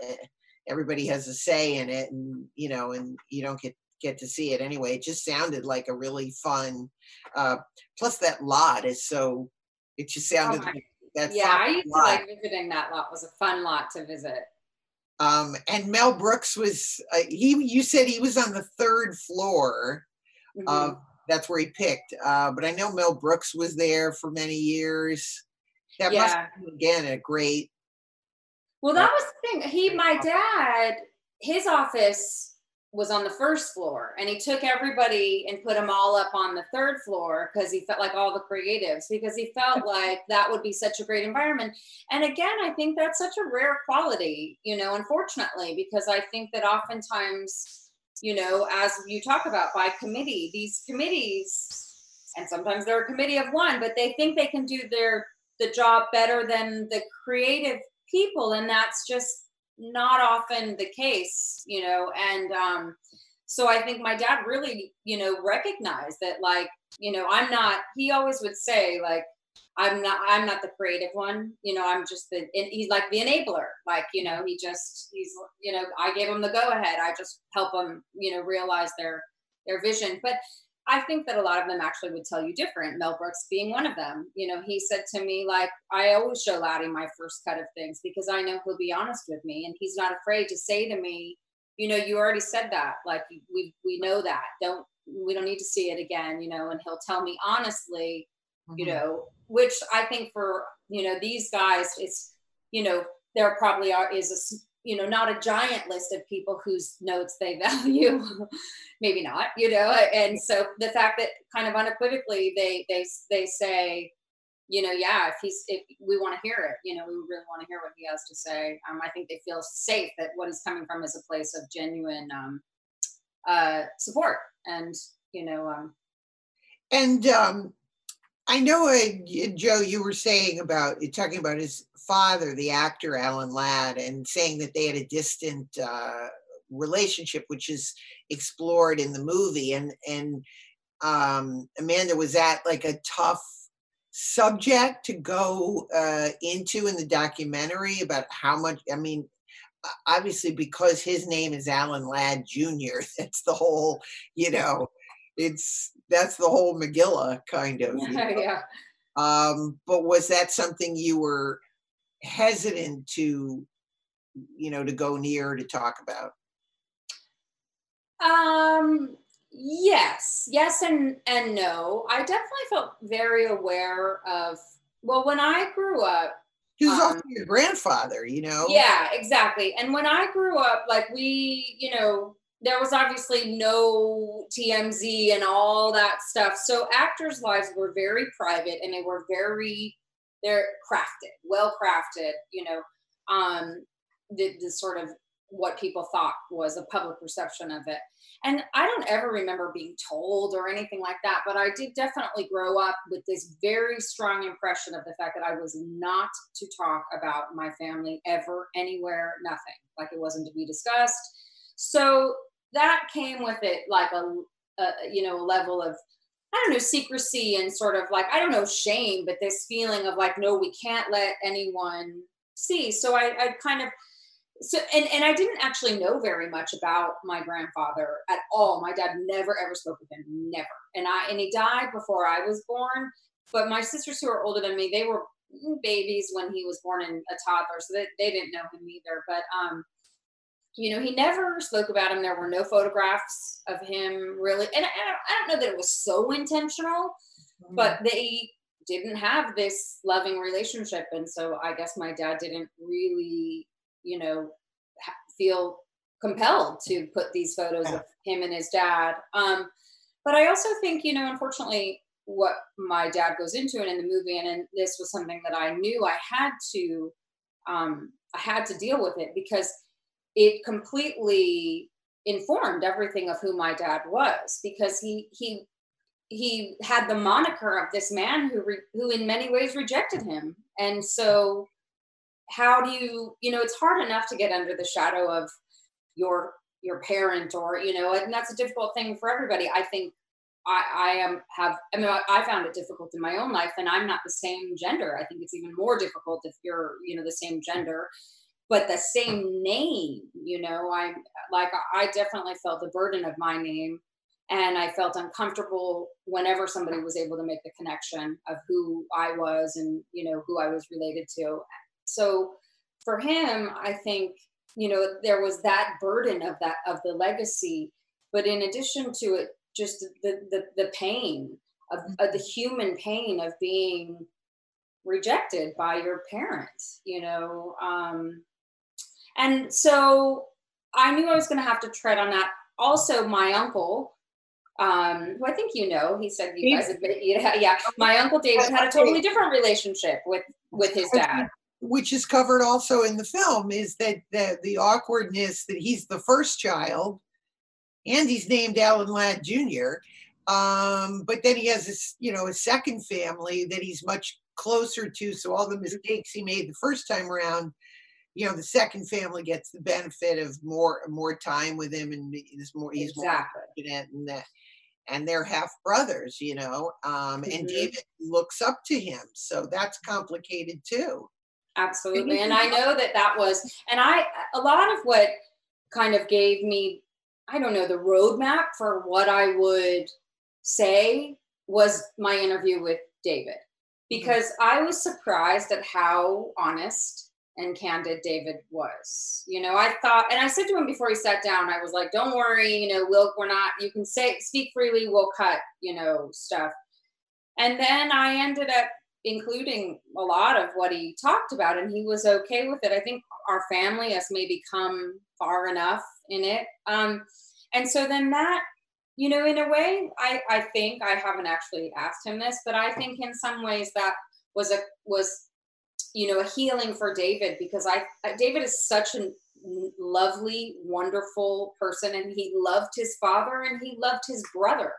everybody has a say in it and you know and you don't get get to see it anyway it just sounded like a really fun uh plus that lot is so it just sounded oh like That yeah, I used to like visiting that lot. It was a fun lot to visit. Um, and Mel Brooks was uh, he. You said he was on the third floor. Mm-hmm. Uh, that's where he picked. Uh, but I know Mel Brooks was there for many years. That yeah. must be, again a great. Well, that was the thing. He, my dad, his office was on the first floor and he took everybody and put them all up on the third floor because he felt like all the creatives because he felt like that would be such a great environment. And again i think that's such a rare quality you know unfortunately because i think that oftentimes you know as you talk about by committee these committees and sometimes they're a committee of one but they think they can do their the job better than the creative people and that's just not often the case, you know, and um, so I think my dad really, you know, recognized that, like, you know, I'm not. He always would say, like, I'm not. I'm not the creative one. You know, I'm just the. He's like the enabler. Like, you know, he just. He's. You know, I gave him the go ahead. I just help them. You know, realize their their vision. But I think that a lot of them actually would tell you different. Mel Brooks being one of them. You know, he said to me, like, I always show Laddie my first cut of things because I know he'll be honest with me and he's not afraid to say to me, you know, you already said that. Like we we know that. Don't we don't need to see it again, you know, and he'll tell me honestly, mm-hmm. you know, which I think for, you know, these guys, it's, you know, there probably are is a you know not a giant list of people whose notes they value. Maybe not you know and so the fact that kind of unequivocally they they they say you know yeah if he's if we want to hear it you know we really want to hear what he has to say. Um, i think they feel safe that what is coming from is a place of genuine um, uh, support and you know um, and um, I know, uh, Joe, you were saying about talking about his father, the actor Alan Ladd, and saying that they had a distant uh, relationship, which is explored in the movie. And and um, Amanda, was that like a tough subject to go uh, into in the documentary about how much? I mean, obviously because his name is Alan Ladd Jr. That's the whole, you know, it's that's the whole Megillah kind of. yeah. Um, but was that something you were hesitant to, you know, to go near to talk about? Um, yes, yes, and and no. I definitely felt very aware of. Well, when I grew up, he was um, also your grandfather, you know. Yeah, exactly. And when I grew up, like we, you know, there was obviously no TMZ and all that stuff. So actors' lives were very private and they were very they're crafted, well crafted, you know, um, the, the sort of what people thought was a public perception of it. And I don't ever remember being told or anything like that, but I did definitely grow up with this very strong impression of the fact that I was not to talk about my family ever, anywhere, nothing. Like it wasn't to be discussed. So that came with it like a, a you know a level of I don't know, secrecy and sort of like, I don't know, shame, but this feeling of like, no, we can't let anyone see. So I, I kind of, so, and, and I didn't actually know very much about my grandfather at all. My dad never ever spoke with him, never. And I, and he died before I was born. But my sisters who are older than me, they were babies when he was born and a toddler. So they, they didn't know him either. But, um, you know, he never spoke about him. There were no photographs of him really. And I, I don't know that it was so intentional, mm-hmm. but they didn't have this loving relationship. And so I guess my dad didn't really, you know, feel compelled to put these photos of him and his dad. Um, but I also think, you know, unfortunately, what my dad goes into and in the movie, and, and this was something that I knew I had to, um, I had to deal with it because it completely informed everything of who my dad was because he he he had the moniker of this man who re, who in many ways rejected him. And so how do you you know it's hard enough to get under the shadow of your your parent or you know and that's a difficult thing for everybody. I think i i am have i mean i found it difficult in my own life and i'm not the same gender. I think it's even more difficult if you're you know the same gender but the same name you know i'm like i definitely felt the burden of my name and I felt uncomfortable whenever somebody was able to make the connection of who I was and you know who I was related to. So for him, I think you know there was that burden of that of the legacy, but in addition to it, just the the, the pain of, of the human pain of being rejected by your parents, you know. Um, and so I knew I was going to have to tread on that. Also, my uncle, um, who I think you know, he said you guys have been, yeah, yeah. My uncle David had a totally different relationship with with his dad. Which is covered also in the film is that the, the awkwardness that he's the first child and he's named Alan Ladd Jr. Um, but then he has this, you know, a second family that he's much closer to. So all the mistakes he made the first time around, you know, the second family gets the benefit of more more time with him, and he's more he's exactly. more confident in that. And they're half brothers, you know, um, mm-hmm. and David looks up to him, so that's complicated too. Absolutely, and I know that that was, and I a lot of what kind of gave me, I don't know, the roadmap for what I would say was my interview with David Mm-hmm. because I was surprised at how honest and candid David was. You know, I thought, and I said to him before he sat down, I was like, "Don't worry, you know, we'll we're not. You can say speak freely. We'll cut, you know, stuff." And then I ended up including a lot of what he talked about, and he was okay with it. I think our family has maybe come far enough in it. Um, and so then that you know, in a way, I, I think I haven't actually asked him this, but I think in some ways that was a was you know a healing for David because I David is such a lovely, wonderful person, and he loved his father and he loved his brother,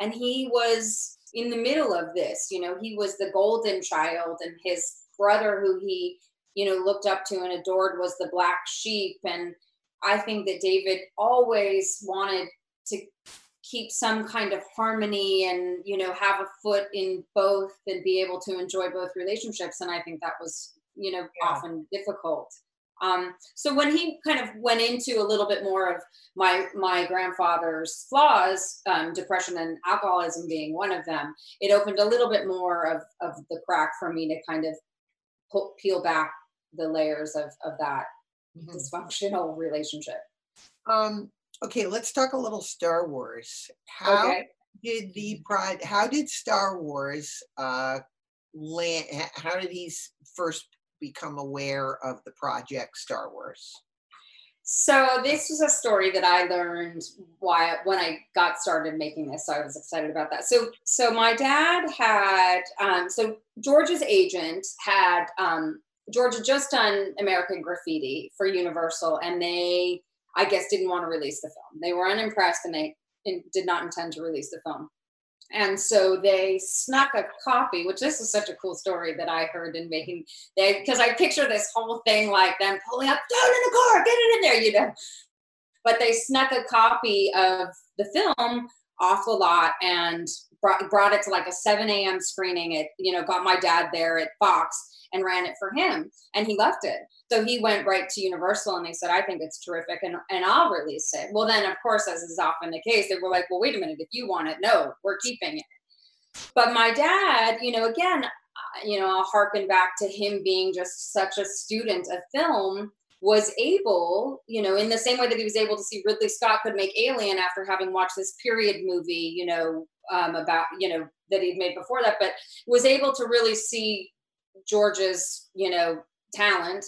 and he was in the middle of this. You know, he was the golden child, and his brother, who he you know looked up to and adored, was the black sheep, and I think that David always wanted to keep some kind of harmony and you know have a foot in both and be able to enjoy both relationships and i think that was you know yeah. often difficult um, so when he kind of went into a little bit more of my my grandfather's flaws um, depression and alcoholism being one of them it opened a little bit more of, of the crack for me to kind of pull, peel back the layers of, of that mm-hmm. dysfunctional relationship um, Okay, let's talk a little Star Wars. How okay. did the pride? How did Star Wars uh, land? How did he first become aware of the project Star Wars? So this was a story that I learned why when I got started making this. So I was excited about that. So so my dad had um, so George's agent had um, George had just done American Graffiti for Universal, and they I guess didn't want to release the film. They were unimpressed and they did not intend to release the film. And so they snuck a copy, which this is such a cool story that I heard in making they because I picture this whole thing like them pulling up, down in the car, get it in there, you know. But they snuck a copy of the film off the lot and brought, brought it to like a 7 a.m. screening. It, you know, got my dad there at Fox and ran it for him. And he loved it. So he went right to Universal and they said, I think it's terrific and, and I'll release it. Well, then, of course, as is often the case, they were like, well, wait a minute, if you want it, no, we're keeping it. But my dad, you know, again, you know, I'll harken back to him being just such a student of film was able, you know, in the same way that he was able to see Ridley Scott could make Alien after having watched this period movie, you know, um, about, you know, that he'd made before that, but was able to really see George's, you know, talent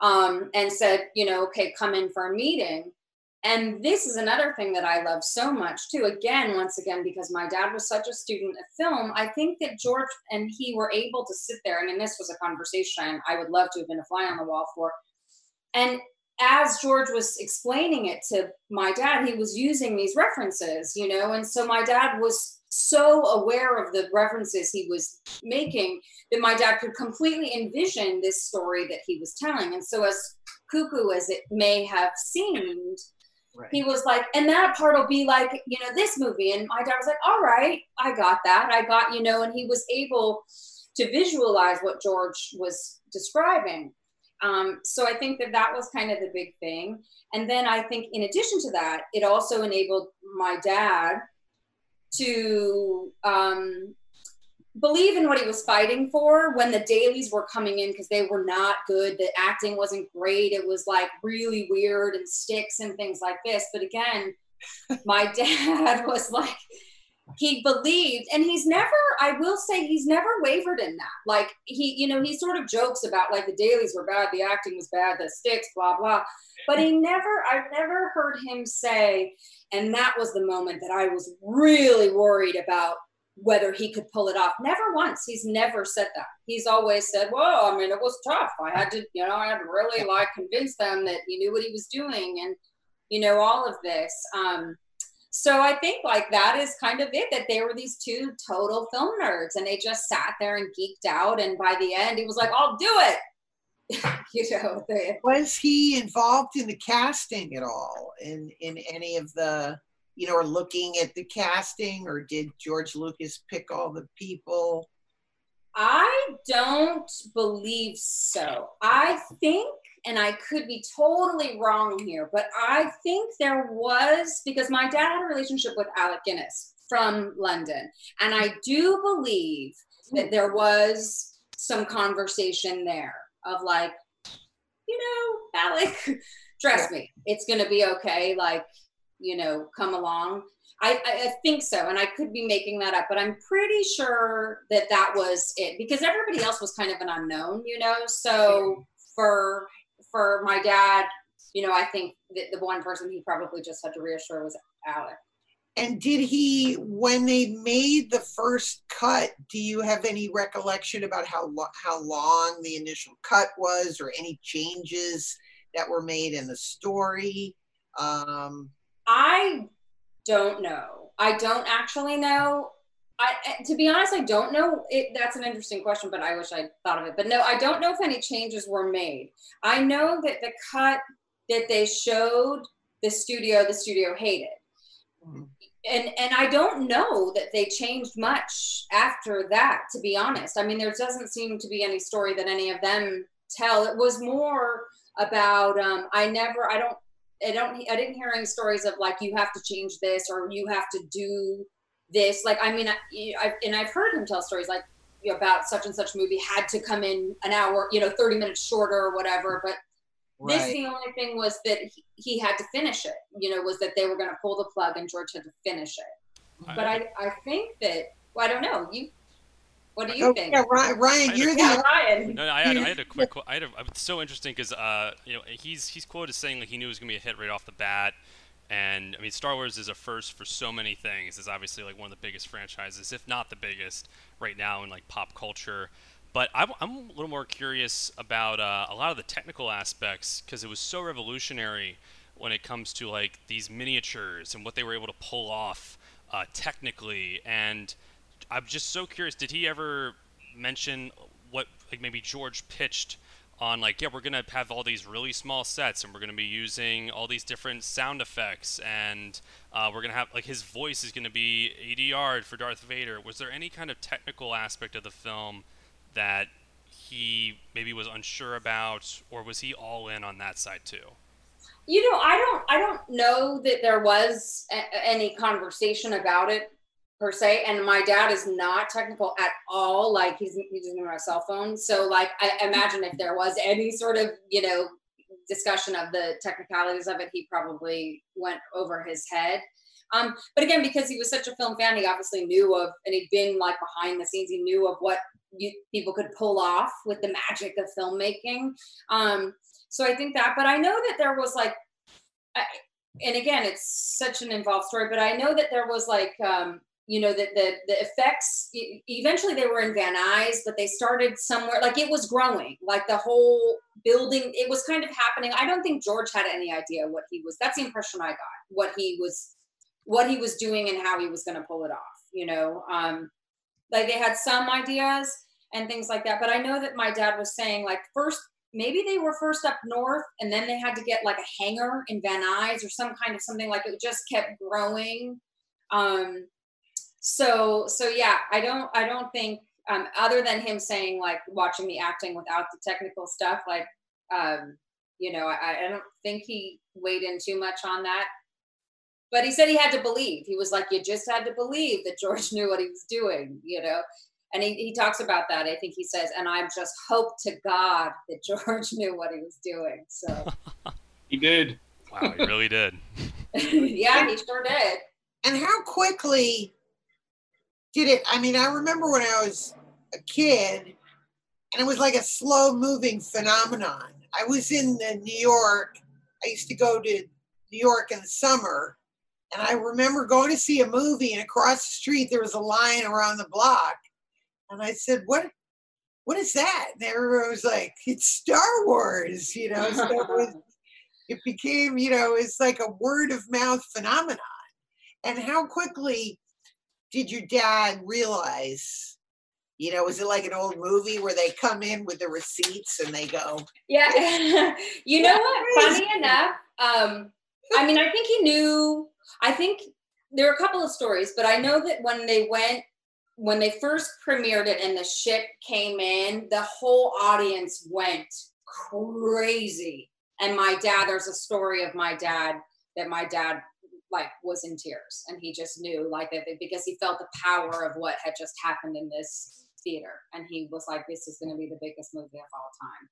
um, and said, you know, okay, come in for a meeting. And this is another thing that I love so much too. Again, once again, because my dad was such a student of film, I think that George and he were able to sit there. I mean, this was a conversation I would love to have been a fly on the wall for. And as George was explaining it to my dad, he was using these references, you know, and so my dad was so aware of the references he was making that my dad could completely envision this story that he was telling. And so, as cuckoo as it may have seemed, right. he was like, and that part will be like, you know, this movie. And my dad was like, all right, I got that. I got, you know, and he was able to visualize what George was describing. Um, so I think that that was kind of the big thing. And then I think, in addition to that, it also enabled my dad to um, believe in what he was fighting for when the dailies were coming in because they were not good. The acting wasn't great. It was like really weird and sticks and things like this. But again, my dad was like, he believed and he's never i will say he's never wavered in that. Like he you know he sort of jokes about like the dailies were bad the acting was bad the sticks blah blah. But he never i've never heard him say and that was the moment that i was really worried about whether he could pull it off. Never once. He's never said that. He's always said well i mean it was tough. I had to you know i had to really like convince them that he knew what he was doing and you know all of this. Um so I think like that is kind of it that they were these two total film nerds and they just sat there and geeked out. And by the end, he was like, I'll do it. you know, the, was he involved in the casting at all in in any of the you know, or looking at the casting, or did George Lucas pick all the people? I don't believe so. I think and I could be totally wrong here, but I think there was because my dad had a relationship with Alec Guinness from London, and I do believe that there was some conversation there of like, you know, Alec, trust me, it's gonna be okay. Like, you know, come along. I, I, think so, and I could be making that up, but I'm pretty sure that that was it because everybody else was kind of an unknown, you know. So for for my dad, you know, I think that the one person he probably just had to reassure was Alec. And did he, when they made the first cut, do you have any recollection about how lo- how long the initial cut was, or any changes that were made in the story? Um, I don't know. I don't actually know. I, to be honest, I don't know. It, that's an interesting question, but I wish I thought of it. But no, I don't know if any changes were made. I know that the cut that they showed the studio, the studio hated. Mm-hmm. And and I don't know that they changed much after that. To be honest, I mean, there doesn't seem to be any story that any of them tell. It was more about um, I never, I don't, I don't, I didn't hear any stories of like you have to change this or you have to do this like i mean I, I, and i've heard him tell stories like you know, about such and such movie had to come in an hour you know 30 minutes shorter or whatever but right. this the only thing was that he, he, had to finish it you know was that they were going to pull the plug and george had to finish it but i i think that well, i don't know you what do you oh, think? Yeah, Ryan, Ryan you're the Ryan. No, I had, I had a quick. I had a, it's so interesting because uh, you know, he's he's quoted saying like he knew it was gonna be a hit right off the bat. And I mean, Star Wars is a first for so many things. It's obviously like one of the biggest franchises, if not the biggest, right now in like pop culture. But I'm, a little more curious about uh, a lot of the technical aspects because it was so revolutionary when it comes to like these miniatures and what they were able to pull off uh, technically. And I'm just so curious. Did he ever mention what like maybe George pitched? On like yeah we're gonna have all these really small sets and we're gonna be using all these different sound effects and uh, we're gonna have like his voice is gonna be ADR for Darth Vader. Was there any kind of technical aspect of the film that he maybe was unsure about, or was he all in on that side too? You know, I don't I don't know that there was a- any conversation about it per se. And my dad is not technical at all. Like he's he doesn't have a cell phone. So like I imagine if there was any sort of, you know, discussion of the technicalities of it, he probably went over his head. Um, but again, because he was such a film fan, he obviously knew of, and he'd been like behind the scenes. He knew of what you, people could pull off with the magic of filmmaking. Um, so I think that, but I know that there was like, I, and again, it's such an involved story. But I know that there was like um, you know that the the effects eventually they were in van nuys but they started somewhere like it was growing like the whole building it was kind of happening. I don't think george had any idea what he was that's the impression i got what he was what he was doing and how he was going to pull it off you know? Um like they had some ideas and things like that but i know that my dad was saying like first maybe they were first up north and then they had to get like a hangar in van nuys or some kind of something like it just kept growing. Um so so yeah i don't i don't think um, other than him saying like watching me acting without the technical stuff like um, you know I, I don't think he weighed in too much on that but he said he had to believe. He was like, you just had to believe that George knew what he was doing, you know. And he, he talks about that. I think he says, and I just hope to God that George knew what he was doing. So he did. Wow, he really did. yeah, he sure did. And how quickly did it? I mean, I remember when I was a kid, and it was like a slow moving phenomenon. I was in New York. I used to go to New York in the summer, and I remember going to see a movie, and across the street there was a line around the block, and I said, "What? What is that?" And everyone was like, "It's Star Wars," you know. So it, was, it became, you know, it's like a word of mouth phenomenon. And how quickly did your dad realize? You know, was it like an old movie where they come in with the receipts and they go? Yeah, you know what? Funny enough, um, I mean, I think he knew. I think there are a couple of stories, but I know that when they went, when they first premiered it and the ship came in, the whole audience went crazy. And my dad, there's a story of my dad that my dad like was in tears and he just knew like that because he felt the power of what had just happened in this theater and he was like this is going to be the biggest movie of all time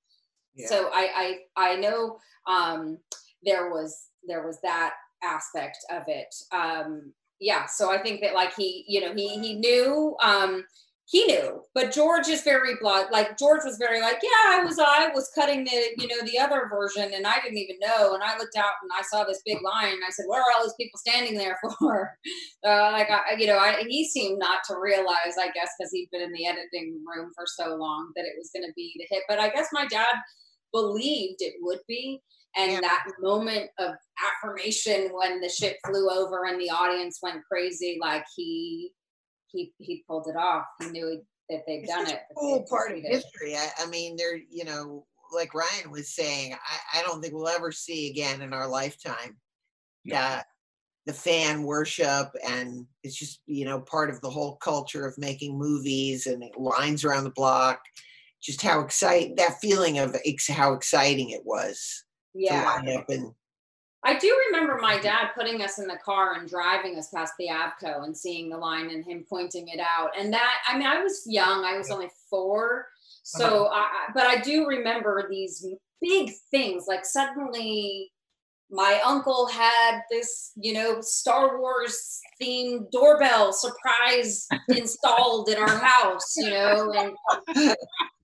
yeah. so I, I i know um there was there was that aspect of it. Um, yeah, so I think that like he, you know, he he knew um, he knew, but George is very blunt. Like George was very like, yeah, I was I was cutting the you know the other version, and I didn't even know. And I looked out and I saw this big line, and I said, what are all these people standing there for? Uh, like I, you know, I, he seemed not to realize, I guess, because he'd been in the editing room for so long that it was going to be the hit. But I guess my dad believed it would be and yeah. that moment of affirmation when the ship flew over and the audience went crazy like he he he pulled it off. He knew that they've it's done it cool part of history. I, I, mean they're you know like ryan was saying I, I don't think we'll ever see again in our lifetime that the fan worship and it's just you know part of the whole culture of making movies and lines around the block. Just how exciting that feeling of ex- how exciting it was yeah. And, I do remember my dad putting us in the car and driving us past the Avco and seeing the line and him pointing it out. And that, I mean, I was young, I was only four. So, uh-huh. I, but I do remember these big things like suddenly my uncle had this, you know, Star Wars themed doorbell surprise installed in our house, you know, and,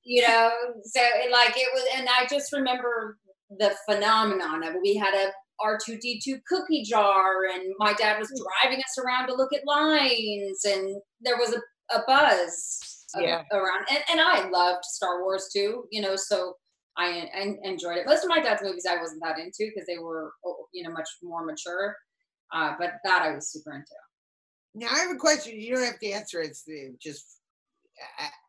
you know, so it, like it was, and I just remember the phenomenon of it. We had a R2D2 cookie jar, and my dad was driving us around to look at lines, and there was a, a buzz yeah. around. And, and I loved Star Wars too, you know, so I, I enjoyed it. Most of my dad's movies I wasn't that into because they were, oh, you know, much more mature. Uh, but that I was super into. Now I have a question. You don't have to answer it. It's just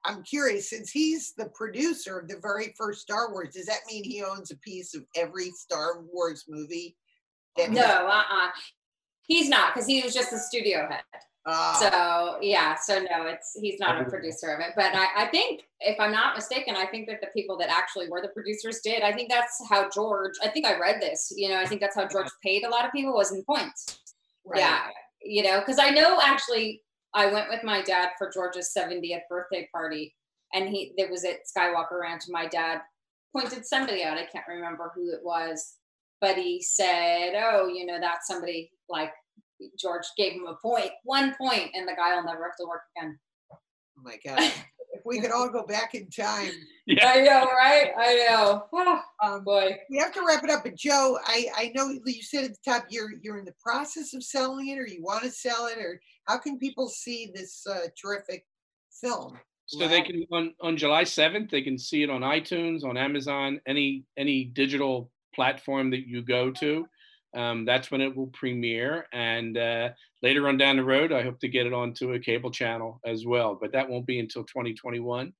I, am curious, since he's the producer of the very first Star Wars, does that mean he owns a piece of every Star Wars movie? no, uh-uh. He's not, because he was just the studio head. Uh, so yeah, so no, it's he's not a producer of it. But I, I think, if I'm not mistaken, I think that the people that actually were the producers did. I think that's how George. I think I read this. You know, I think that's how George paid a lot of people was in points. Right. Yeah, you know, because I know actually I went with my dad for George's 70th birthday party, and he there was at Skywalker Ranch. My dad pointed somebody out. I can't remember who it was, but he said, "Oh, you know, that's somebody like George gave him a point, one point, and the guy will never have to work again." Oh my god! if we could all go back in time. Yeah. I know, right? I know. Oh, um, boy. We have to wrap it up. But Joe, I, I know you said at the top you're you're in the process of selling it, or you want to sell it, or how can people see this uh, terrific film? So they can on on July seventh, they can see it on iTunes, on Amazon, any any digital platform that you go to. Um, that's when it will premiere. And uh, later on down the road, I hope to get it onto a cable channel as well. But that won't be until 2021.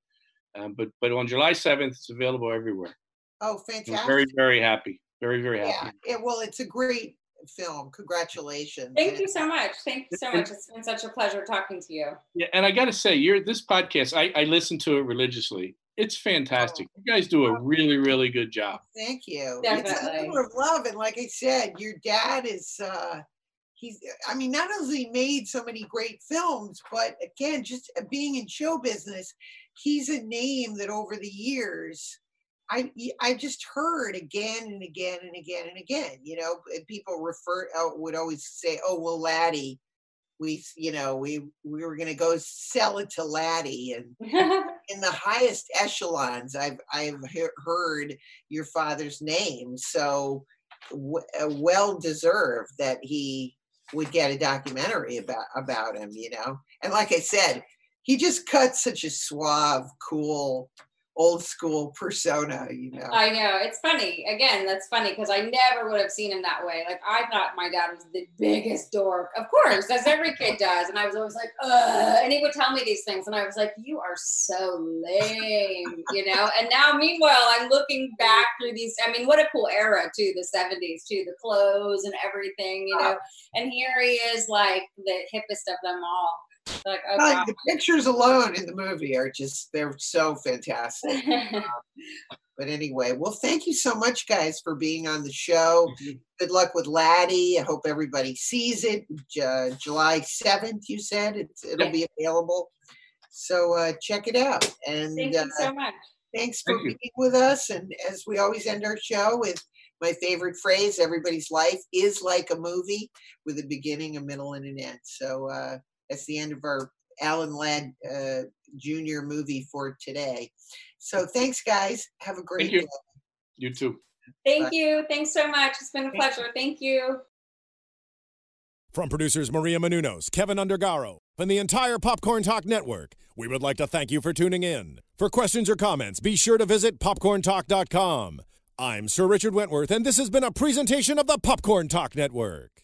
Um, but but on July 7th, it's available everywhere. Oh, fantastic! I'm very very happy. Very very happy. Yeah. It, well, it's a great film. Congratulations! Thank you so much. Thank you so much. It's been such a pleasure talking to you. Yeah, and I got to say, you're this podcast. I, I listen to it religiously. It's fantastic. Oh. You guys do a really, really good job. Thank you. Definitely. It's a labor of love, and like I said, your dad is uh, he's i mean not only made so many great films but again just being in show business he's a name that over the years I I just heard again and again and again and again. You know, people refer uh, would always say, "Oh well, Laddie, we you know we we were going to go sell it to Laddie." And in the highest echelons, I've I've heard your father's name, so w- uh, well deserved that he would get a documentary about about him. You know, and like I said, he just cuts such a suave, cool old school persona, you know. I know. It's funny. Again, that's funny because I never would have seen him that way. Like I thought my dad was the biggest dork. Of course, as every kid does. And I was always like, Ugh. and he would tell me these things. And I was like, you are so lame, you know? And now meanwhile, I'm looking back through these. I mean, what a cool era too, the 70s too, the clothes and everything, you know. And here he is like the hippest of them all. Like, oh, like the pictures alone in the movie are just they're so fantastic. um, but anyway, well, thank you so much, guys, for being on the show. Good luck with Laddie. I hope everybody sees it. Uh, July seventh, you said it's, it'll yeah. be available. So uh, check it out. And thank you so much. Thanks for thank being you. with us. And as we always end our show with my favorite phrase, everybody's life is like a movie with a beginning, a middle, and an end. So uh, that's the end of our Alan Ladd uh, Jr. movie for today. So thanks, guys. Have a great Thank you. day. You too. Thank Bye. you. Thanks so much. It's been a pleasure. Thank you. From producers Maria Menounos, Kevin Undergaro, and the entire Popcorn Talk Network, we would like to thank you for tuning in. For questions or comments, be sure to visit popcorntalk.com. I'm Sir Richard Wentworth, and this has been a presentation of the Popcorn Talk Network.